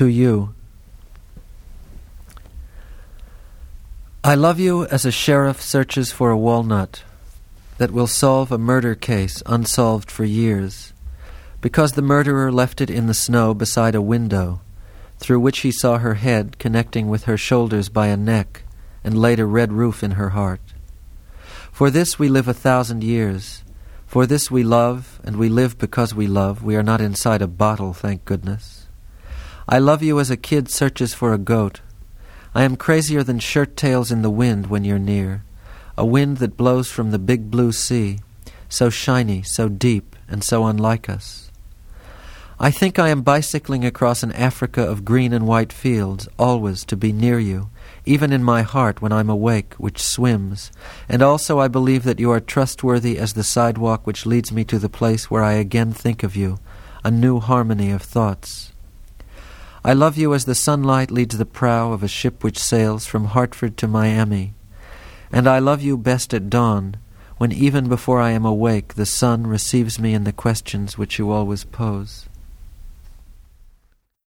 To you. I love you as a sheriff searches for a walnut that will solve a murder case unsolved for years, because the murderer left it in the snow beside a window, through which he saw her head connecting with her shoulders by a neck, and laid a red roof in her heart. For this we live a thousand years. For this we love, and we live because we love. We are not inside a bottle, thank goodness. I love you as a kid searches for a goat. I am crazier than shirt tails in the wind when you're near, a wind that blows from the big blue sea, so shiny, so deep, and so unlike us. I think I am bicycling across an Africa of green and white fields, always to be near you, even in my heart when I'm awake, which swims, and also I believe that you are trustworthy as the sidewalk which leads me to the place where I again think of you, a new harmony of thoughts. I love you as the sunlight leads the prow of a ship which sails from Hartford to Miami. And I love you best at dawn, when even before I am awake the sun receives me in the questions which you always pose.